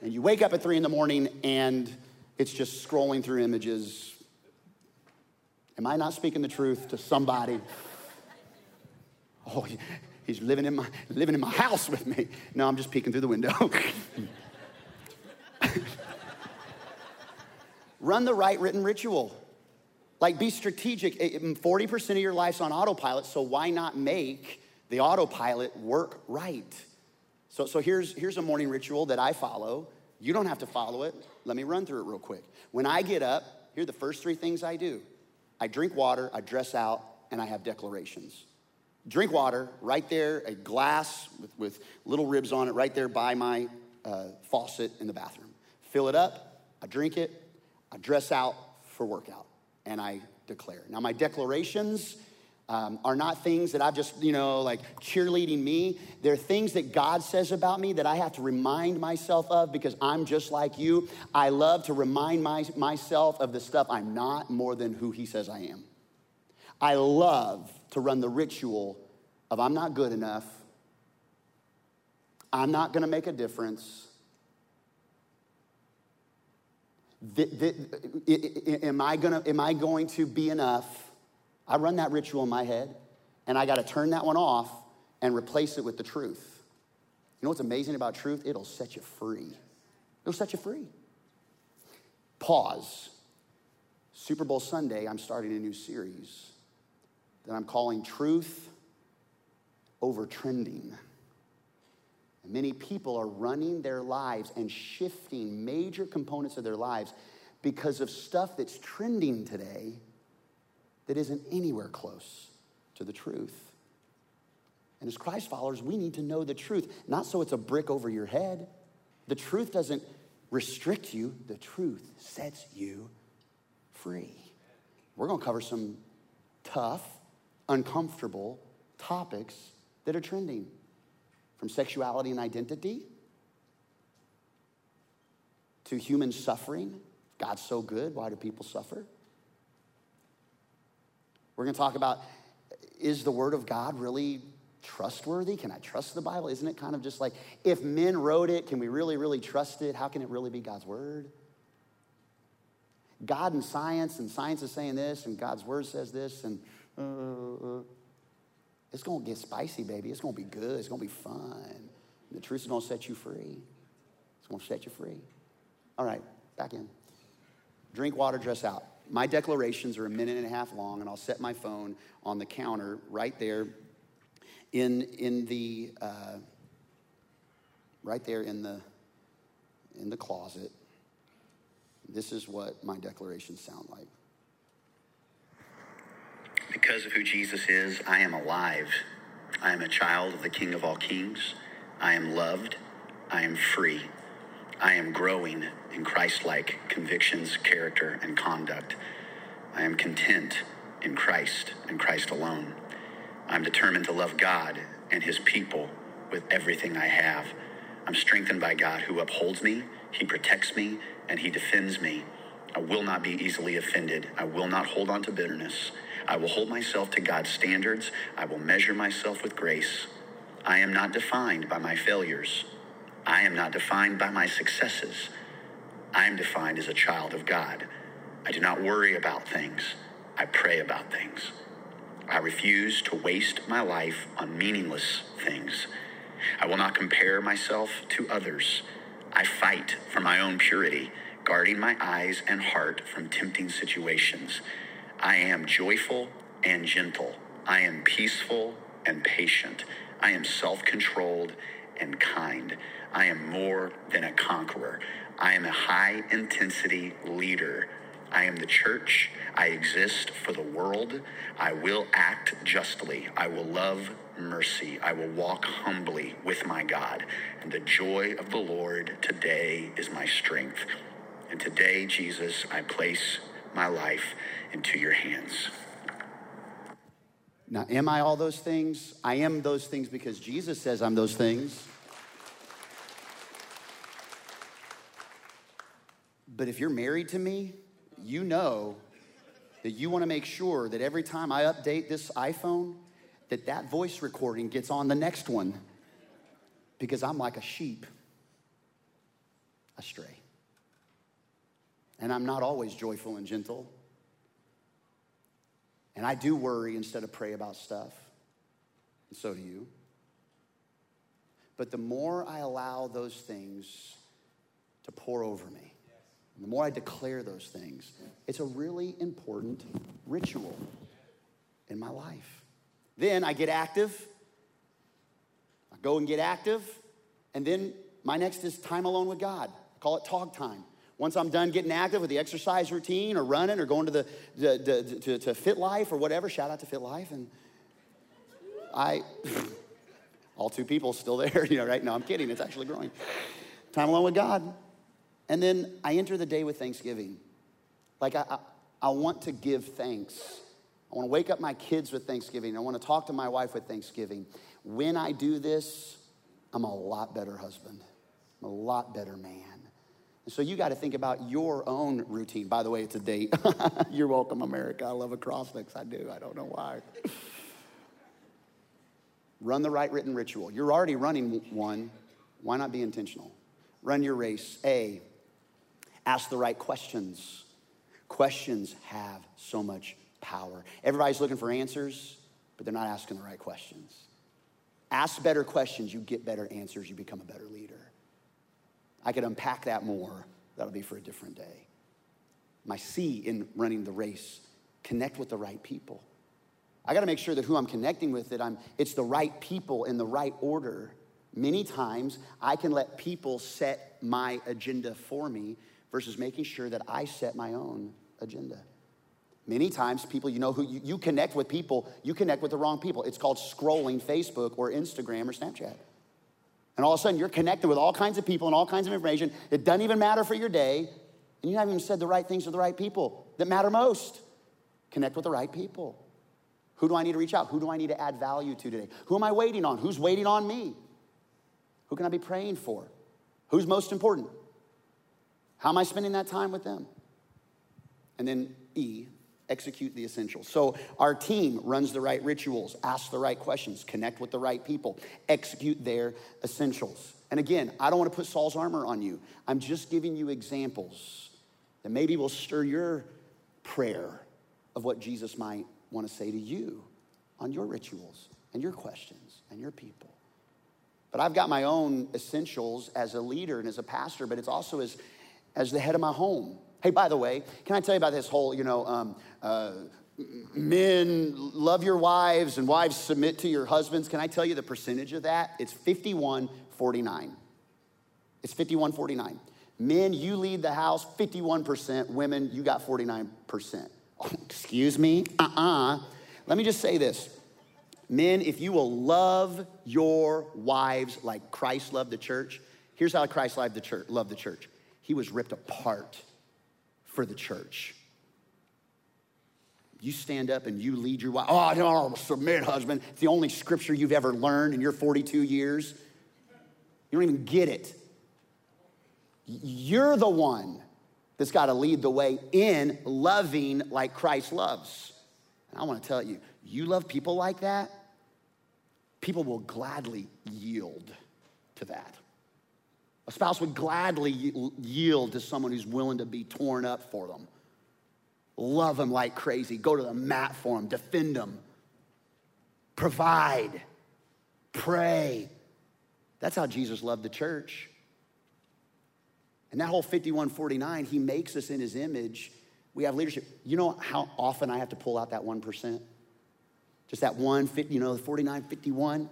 And you wake up at three in the morning and it's just scrolling through images. Am I not speaking the truth to somebody? Oh, he's living in my living in my house with me. No, I'm just peeking through the window. Run the right written ritual. Like, be strategic. 40% of your life's on autopilot, so why not make the autopilot work right? So, so here's, here's a morning ritual that I follow. You don't have to follow it. Let me run through it real quick. When I get up, here are the first three things I do I drink water, I dress out, and I have declarations. Drink water right there, a glass with, with little ribs on it right there by my uh, faucet in the bathroom. Fill it up, I drink it, I dress out for workout and I declare. Now, my declarations um, are not things that I've just, you know, like cheerleading me. They're things that God says about me that I have to remind myself of because I'm just like you. I love to remind my, myself of the stuff I'm not more than who He says I am. I love to run the ritual of I'm not good enough, I'm not gonna make a difference. am, I gonna, am I going to be enough? I run that ritual in my head, and I got to turn that one off and replace it with the truth. You know what's amazing about truth? It'll set you free. It'll set you free. Pause. Super Bowl Sunday, I'm starting a new series that I'm calling Truth Over Trending. Many people are running their lives and shifting major components of their lives because of stuff that's trending today that isn't anywhere close to the truth. And as Christ followers, we need to know the truth, not so it's a brick over your head. The truth doesn't restrict you, the truth sets you free. We're to cover some tough, uncomfortable topics that are trending from sexuality and identity to human suffering. God's so good, why do people suffer? We're going to talk about is the Word of God really trustworthy? Can I trust the Bible? Isn't it kind of just like if men wrote it, can we really, really trust it? How can it really be God's Word? God and science, and science is saying this, and God's Word says this, and uh. It's going to get spicy, baby. It's going to be good. It's going to be fun. The truth is going to set you free. It's going to set you free. All right, back in. Drink water, dress out. My declarations are a minute and a half long, and I'll set my phone on the counter right there in, in the, uh, right there in the, in the closet. This is what my declarations sound like. Because of who Jesus is, I am alive. I am a child of the King of all kings. I am loved. I am free. I am growing in Christ like convictions, character, and conduct. I am content in Christ and Christ alone. I'm determined to love God and his people with everything I have. I'm strengthened by God who upholds me, he protects me, and he defends me. I will not be easily offended. I will not hold on to bitterness. I will hold myself to God's standards. I will measure myself with grace. I am not defined by my failures. I am not defined by my successes. I am defined as a child of God. I do not worry about things. I pray about things. I refuse to waste my life on meaningless things. I will not compare myself to others. I fight for my own purity, guarding my eyes and heart from tempting situations. I am joyful and gentle. I am peaceful and patient. I am self controlled and kind. I am more than a conqueror. I am a high intensity leader. I am the church. I exist for the world. I will act justly. I will love mercy. I will walk humbly with my God. And the joy of the Lord today is my strength. And today, Jesus, I place my life into your hands. Now, am I all those things? I am those things because Jesus says I'm those things. But if you're married to me, you know that you want to make sure that every time I update this iPhone, that that voice recording gets on the next one because I'm like a sheep astray. And I'm not always joyful and gentle. And I do worry instead of pray about stuff. And so do you. But the more I allow those things to pour over me, the more I declare those things, it's a really important ritual in my life. Then I get active. I go and get active. And then my next is time alone with God. I call it talk time. Once I'm done getting active with the exercise routine or running or going to the, the, the to, to Fit Life or whatever, shout out to Fit Life. And I, all two people still there, you know, right? No, I'm kidding. It's actually growing. Time alone with God. And then I enter the day with thanksgiving. Like I, I, I want to give thanks. I want to wake up my kids with Thanksgiving. I want to talk to my wife with Thanksgiving. When I do this, I'm a lot better husband. I'm a lot better man. And so you got to think about your own routine. By the way, it's a date. You're welcome, America. I love acrostics. I do. I don't know why. Run the right written ritual. You're already running one. Why not be intentional? Run your race. A, ask the right questions. Questions have so much power. Everybody's looking for answers, but they're not asking the right questions. Ask better questions, you get better answers, you become a better leader. I could unpack that more. That'll be for a different day. My C in running the race, connect with the right people. I got to make sure that who I'm connecting with that I'm it's the right people in the right order. Many times I can let people set my agenda for me versus making sure that I set my own agenda. Many times, people, you know, who you, you, connect with people, you connect with the wrong people. It's called scrolling Facebook or Instagram or Snapchat. And all of a sudden, you're connected with all kinds of people and all kinds of information. It doesn't even matter for your day. And you haven't even said the right things to the right people that matter most. Connect with the right people. Who do I need to reach out? Who do I need to add value to today? Who am I waiting on? Who's waiting on me? Who can I be praying for? Who's most important? How am I spending that time with them? And then E, execute the essentials. So our team runs the right rituals, asks the right questions, connect with the right people, execute their essentials. And again, I don't want to put Saul's armor on you. I'm just giving you examples that maybe will stir your prayer of what Jesus might want to say to you on your rituals and your questions and your people. But I've got my own essentials as a leader and as a pastor, but it's also as as the head of my home. Hey, by the way, can I tell you about this whole, you know, um, uh, men love your wives and wives submit to your husbands? Can I tell you the percentage of that? It's 51 49. It's 51 49. Men, you lead the house 51%. Women, you got 49%. Oh, excuse me? Uh uh-uh. uh Let me just say this. Men, if you will love your wives like Christ loved the church, here's how Christ loved the church. Loved the church. He was ripped apart for the church. You stand up and you lead your wife. Oh, I don't submit, husband. It's the only scripture you've ever learned in your 42 years. You don't even get it. You're the one that's got to lead the way in loving like Christ loves. And I want to tell you, you love people like that, people will gladly yield to that. A spouse would gladly yield to someone who's willing to be torn up for them. Love them like crazy. Go to the mat for them. Defend them. provide, pray. That's how Jesus loved the church. And that whole 5149, he makes us in his image. We have leadership. You know how often I have to pull out that 1%? Just that one, you know, 49, 51?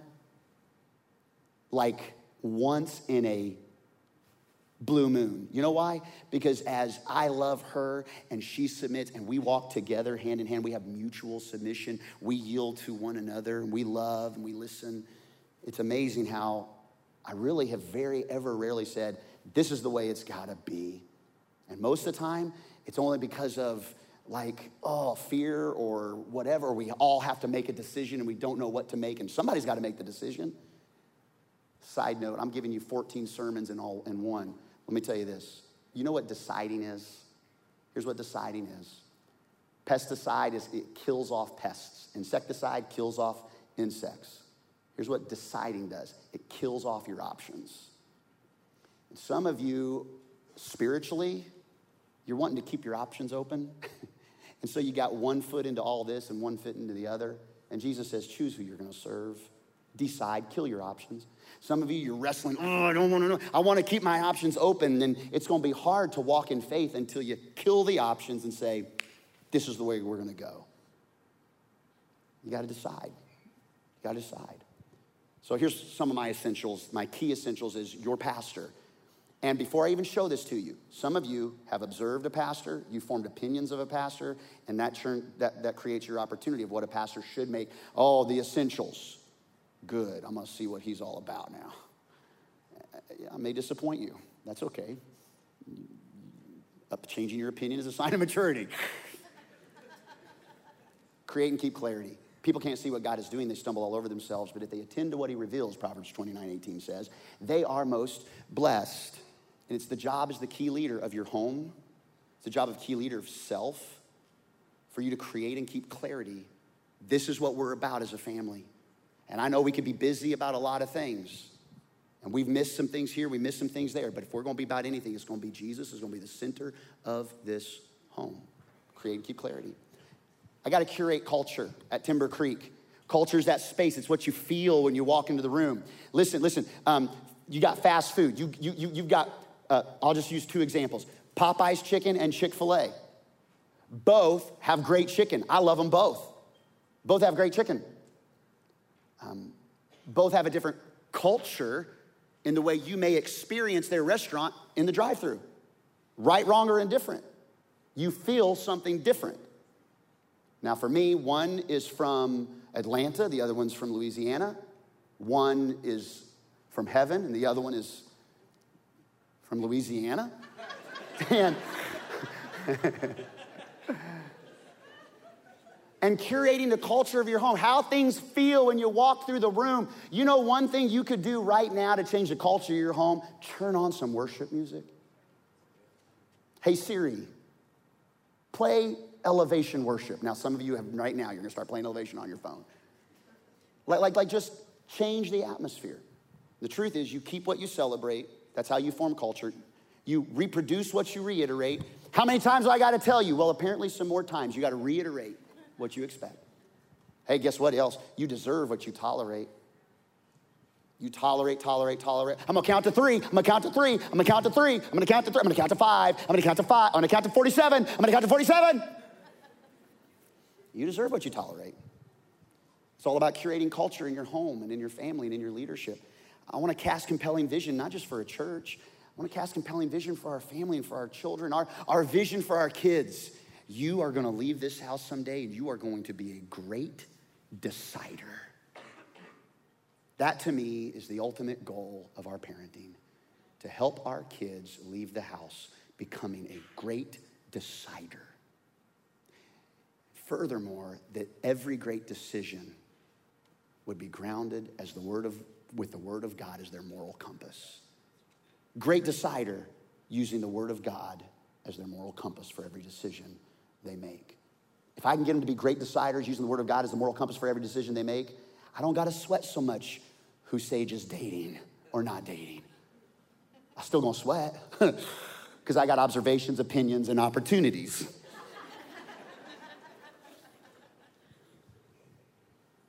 Like once in a blue moon. You know why? Because as I love her and she submits and we walk together hand in hand, we have mutual submission. We yield to one another and we love and we listen. It's amazing how I really have very, ever rarely said, this is the way it's gotta be. And most of the time, it's only because of like, oh, fear or whatever. We all have to make a decision and we don't know what to make, and somebody's gotta make the decision. Side note, I'm giving you 14 sermons in all in one. Let me tell you this. You know what deciding is? Here's what deciding is. Pesticide is it kills off pests. Insecticide kills off insects. Here's what deciding does. It kills off your options. And some of you, spiritually, you're wanting to keep your options open. and so you got one foot into all this and one foot into the other. And Jesus says, choose who you're going to serve. Decide, kill your options. Some of you, you're wrestling, oh, I don't want to know. I want to keep my options open. And it's going to be hard to walk in faith until you kill the options and say, this is the way we're going to go. You got to decide. You got to decide. So here's some of my essentials. My key essentials is your pastor. And before I even show this to you, some of you have observed a pastor, you formed opinions of a pastor, and that, turn, that, that creates your opportunity of what a pastor should make. Oh, the essentials. Good. I'm to see what he's all about now. I may disappoint you. That's okay. Changing your opinion is a sign of maturity. Create and keep clarity. People can't see what God is doing, they stumble all over themselves, but if they attend to what he reveals, Proverbs 29 18 says, they are most blessed. And it's the job as the key leader of your home, it's the job of key leader of self, for you to create and keep clarity. This is what we're about as a family. And I know we could be busy about a lot of things. And we've missed some things here, we missed some things there. But if we're going to be about anything, it's going to be Jesus, it's going to be the center of this home. Create and keep clarity. I got to curate culture at Timber Creek. Culture is that space, it's what you feel when you walk into the room. Listen, listen, um, you got fast food. You, you, you, you've got uh, I'll just use two examples Popeye's chicken and Chick fil A. Both have great chicken. I love them both. Both have great chicken. Um, both have a different culture in the way you may experience their restaurant in the drive through. Right, wrong, or indifferent. You feel something different. Now, for me, one is from Atlanta, the other one's from Louisiana. One is from heaven, and the other one is from Louisiana. and, and curating the culture of your home, how things feel when you walk through the room. You know, one thing you could do right now to change the culture of your home turn on some worship music. Hey, Siri, play elevation worship. Now, some of you have right now, you're gonna start playing elevation on your phone. Like, like, like just change the atmosphere. The truth is, you keep what you celebrate, that's how you form culture. You reproduce what you reiterate. How many times do I got to tell you? Well, apparently, some more times. You got to reiterate what you expect. Hey, guess what else? You deserve what you tolerate. You tolerate, tolerate, tolerate. I'm gonna count to three. I'm gonna count to three. I'm gonna count to three. I'm gonna count to three. I'm gonna count to five. I'm gonna count to five. I'm gonna count to 47. I'm gonna count to 47. You deserve what you tolerate. It's all about curating culture in your home and in your family and in your leadership. I want to cast compelling vision, not just for a church. I want to cast compelling vision for our family and for our children, our, our vision for our kids. You are going to leave this house someday and you are going to be a great decider. That to me is the ultimate goal of our parenting to help our kids leave the house becoming a great decider. Furthermore, that every great decision would be grounded as the word of with the Word of God as their moral compass. Great decider using the Word of God as their moral compass for every decision they make. If I can get them to be great deciders using the Word of God as the moral compass for every decision they make, I don't got to sweat so much who Sage is dating or not dating. I still gonna sweat because I got observations, opinions, and opportunities.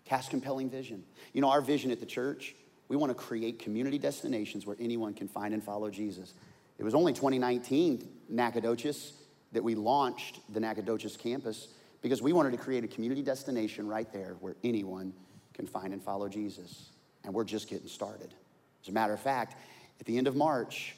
Cast compelling vision. You know, our vision at the church, we want to create community destinations where anyone can find and follow Jesus. It was only 2019, Nacogdoches, that we launched the Nacogdoches campus because we wanted to create a community destination right there where anyone can find and follow Jesus. And we're just getting started. As a matter of fact, at the end of March,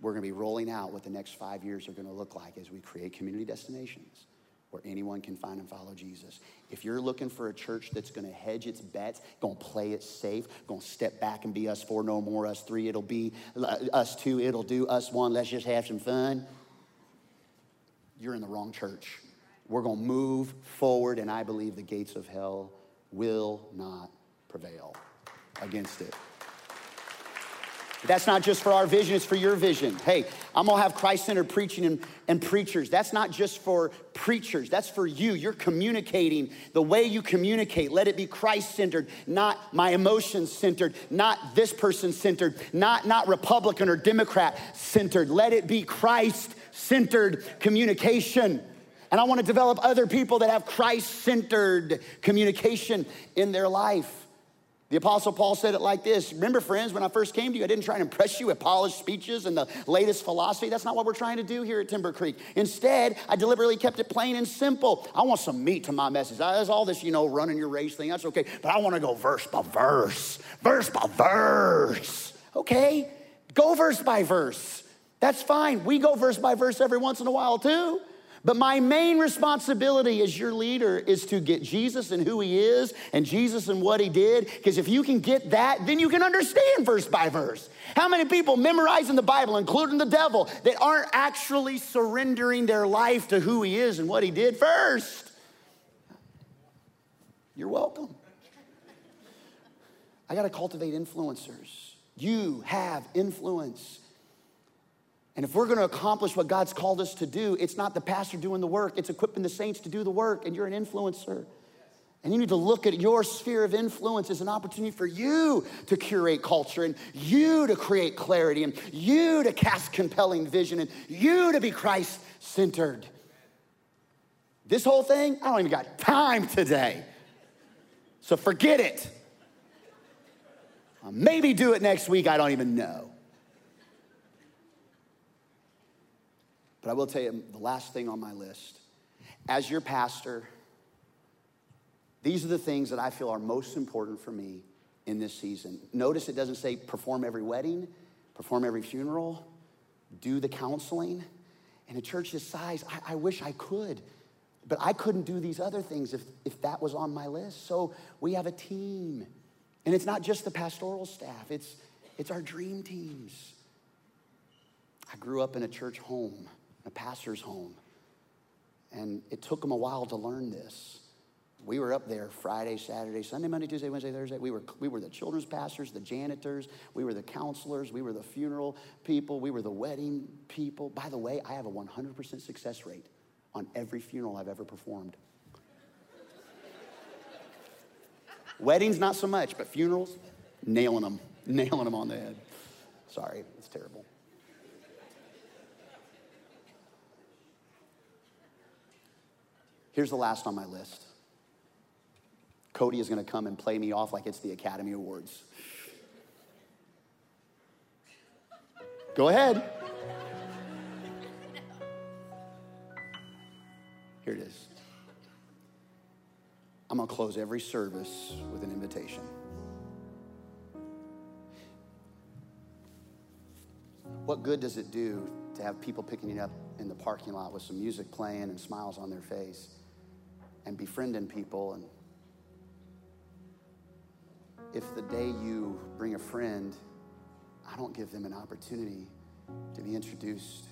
we're going to be rolling out what the next five years are going to look like as we create community destinations where anyone can find and follow Jesus. If you're looking for a church that's going to hedge its bets, going to play it safe, going to step back and be us four, no more, us three, it'll be uh, us two, it'll do, us one, let's just have some fun, you're in the wrong church. We're going to move forward, and I believe the gates of hell will not prevail against it. That's not just for our vision, it's for your vision. Hey, I'm gonna have Christ centered preaching and, and, preachers. That's not just for preachers, that's for you. You're communicating the way you communicate. Let it be Christ centered, not my emotions centered, not this person centered, not, not Republican or Democrat centered. Let it be Christ centered communication. And I wanna develop other people that have Christ centered communication in their life. The Apostle Paul said it like this Remember, friends, when I first came to you, I didn't try to impress you with polished speeches and the latest philosophy. That's not what we're trying to do here at Timber Creek. Instead, I deliberately kept it plain and simple. I want some meat to my message. There's all this, you know, running your race thing. That's okay. But I want to go verse by verse, verse by verse. Okay? Go verse by verse. That's fine. We go verse by verse every once in a while, too. But my main responsibility as your leader is to get Jesus and who he is and Jesus and what he did. Because if you can get that, then you can understand verse by verse. How many people memorizing the Bible, including the devil, that aren't actually surrendering their life to who he is and what he did first? You're welcome. I got to cultivate influencers. You have influence. And if we're going to accomplish what God's called us to do, it's not the pastor doing the work, it's equipping the saints to do the work, and you're an influencer. And you need to look at your sphere of influence as an opportunity for you to curate culture and you to create clarity and you to cast compelling vision and you to be Christ centered. This whole thing, I don't even got time today. So forget it. I'll maybe do it next week, I don't even know. But I will tell you the last thing on my list. As your pastor, these are the things that I feel are most important for me in this season. Notice it doesn't say perform every wedding, perform every funeral, do the counseling. In a church this size, I, I wish I could, but I couldn't do these other things if, if that was on my list. So we have a team. And it's not just the pastoral staff, it's, it's our dream teams. I grew up in a church home a pastor's home. And it took them a while to learn this. We were up there Friday, Saturday, Sunday, Monday, Tuesday, Wednesday, Thursday. We were, we were the children's pastors, the janitors, we were the counselors, we were the funeral people, we were the wedding people. By the way, I have a 100% success rate on every funeral I've ever performed. Weddings, not so much, but funerals, nailing them, nailing them on the head. Sorry, it's terrible. Here's the last on my list. Cody is going to come and play me off like it's the Academy Awards. Go ahead. Here it is. I'm going to close every service with an invitation. What good does it do to have people picking you up in the parking lot with some music playing and smiles on their face? And befriending people. And if the day you bring a friend, I don't give them an opportunity to be introduced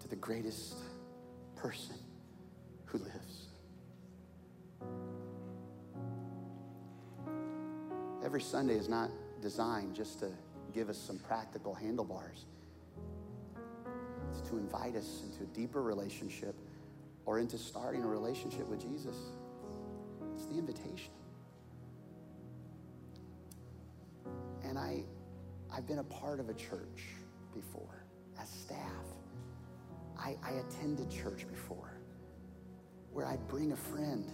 to the greatest person who lives. Every Sunday is not designed just to give us some practical handlebars. It's to invite us into a deeper relationship or into starting a relationship with Jesus. It's the invitation. And I, I've been a part of a church before as staff. I, I attended church before where I'd bring a friend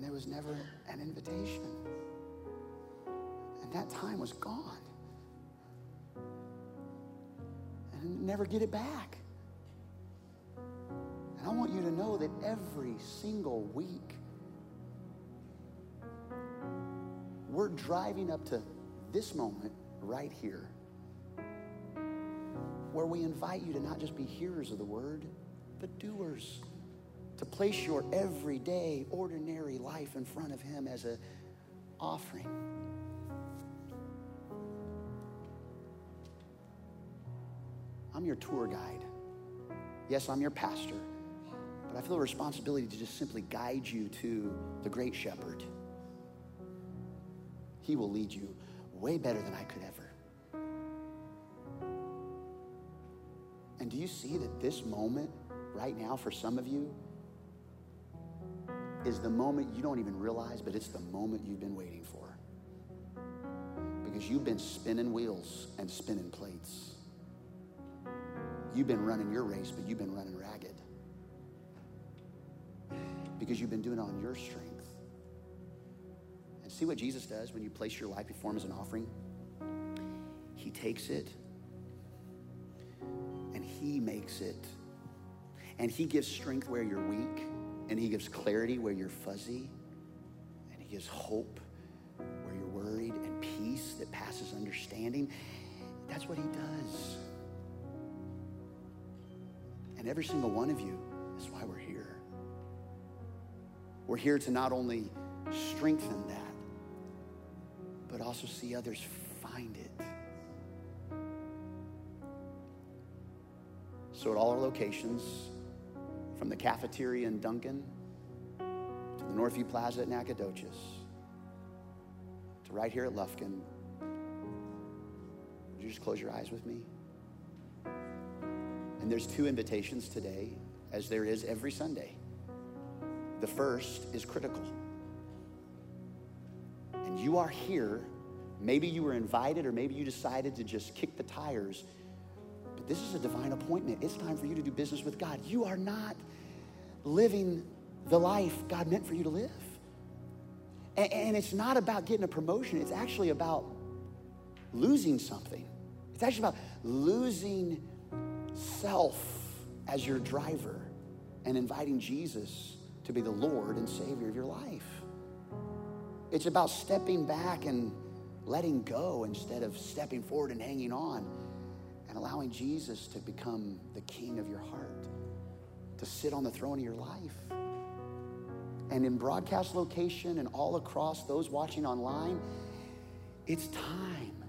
and there was never an invitation. And that time was gone. And never get it back. I want you to know that every single week, we're driving up to this moment right here where we invite you to not just be hearers of the word, but doers. To place your everyday, ordinary life in front of Him as an offering. I'm your tour guide. Yes, I'm your pastor, but I feel a responsibility to just simply guide you to the great shepherd. He will lead you way better than I could ever. And do you see that this moment right now for some of you is the moment you don't even realize, but it's the moment you've been waiting for? Because you've been spinning wheels and spinning plates. You've been running your race, but you've been running ragged. Because you've been doing it on your strength. And see what Jesus does when you place your life before Him as an offering? He takes it and He makes it. And He gives strength where you're weak, and He gives clarity where you're fuzzy, and He gives hope where you're worried, and peace that passes understanding. That's what He does. And every single one of you, is why we're here. We're here to not only strengthen that, but also see others find it. So, at all our locations, from the cafeteria in Duncan to the Northview Plaza at Nacogdoches to right here at Lufkin, would you just close your eyes with me? And there's two invitations today, as there is every Sunday. The first is critical. And you are here. Maybe you were invited, or maybe you decided to just kick the tires. But this is a divine appointment. It's time for you to do business with God. You are not living the life God meant for you to live. And, and it's not about getting a promotion, it's actually about losing something. It's actually about losing self as your driver and inviting Jesus to be the Lord and Savior of your life. It's about stepping back and letting go instead of stepping forward and hanging on and allowing Jesus to become the king of your heart, to sit on the throne of your life. And in broadcast location and all across those watching online, it's time.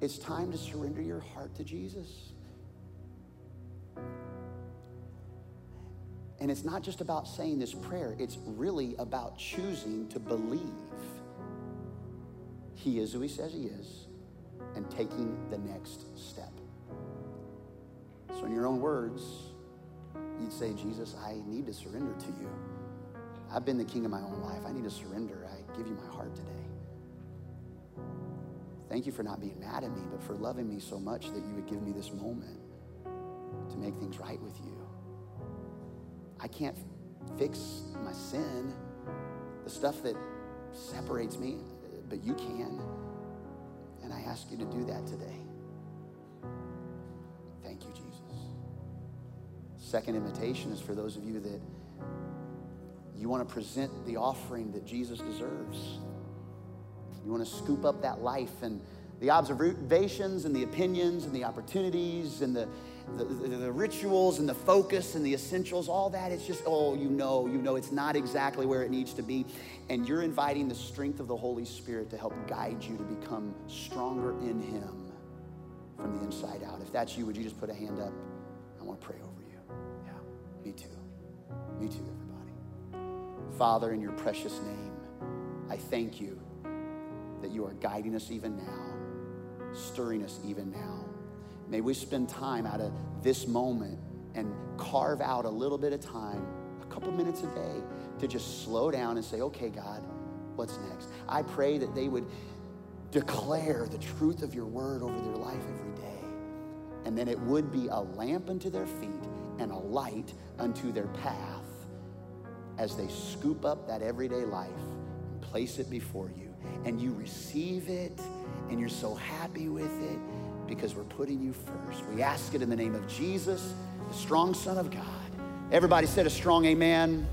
It's time to surrender your heart to Jesus. And it's not just about saying this prayer, it's really about choosing to believe He is who He says He is and taking the next step. So, in your own words, you'd say, Jesus, I need to surrender to you. I've been the king of my own life. I need to surrender. I give you my heart today. Thank you for not being mad at me, but for loving me so much that you would give me this moment to make things right with you. I can't fix my sin, the stuff that separates me, but you can. And I ask you to do that today. Thank you, Jesus. Second invitation is for those of you that you want to present the offering that Jesus deserves. You want to scoop up that life and the observations and the opinions and the opportunities and the, the, the, rituals and the focus and the essentials, all that, it's just, oh, you know, you know, it's not exactly where it needs to be. And you're inviting the strength of the Holy Spirit to help guide you to become stronger in Him from the inside out. If that's you, would you just put a hand up? I want to pray over you. Yeah, me too. Me too, everybody. Father, in your precious name, I thank you that you are guiding us even now, stirring us even now. May we spend time out of this moment and carve out a little bit of time, a couple minutes a day, to just slow down and say, okay, God, what's next? I pray that they would declare the truth of your word over their life every day. And then it would be a lamp unto their feet and a light unto their path. as they scoop up that everyday life and place it before you. And you receive it and you're so happy with it because we're putting you first. We ask it in the name of Jesus, the strong Son of God. Everybody said a strong amen.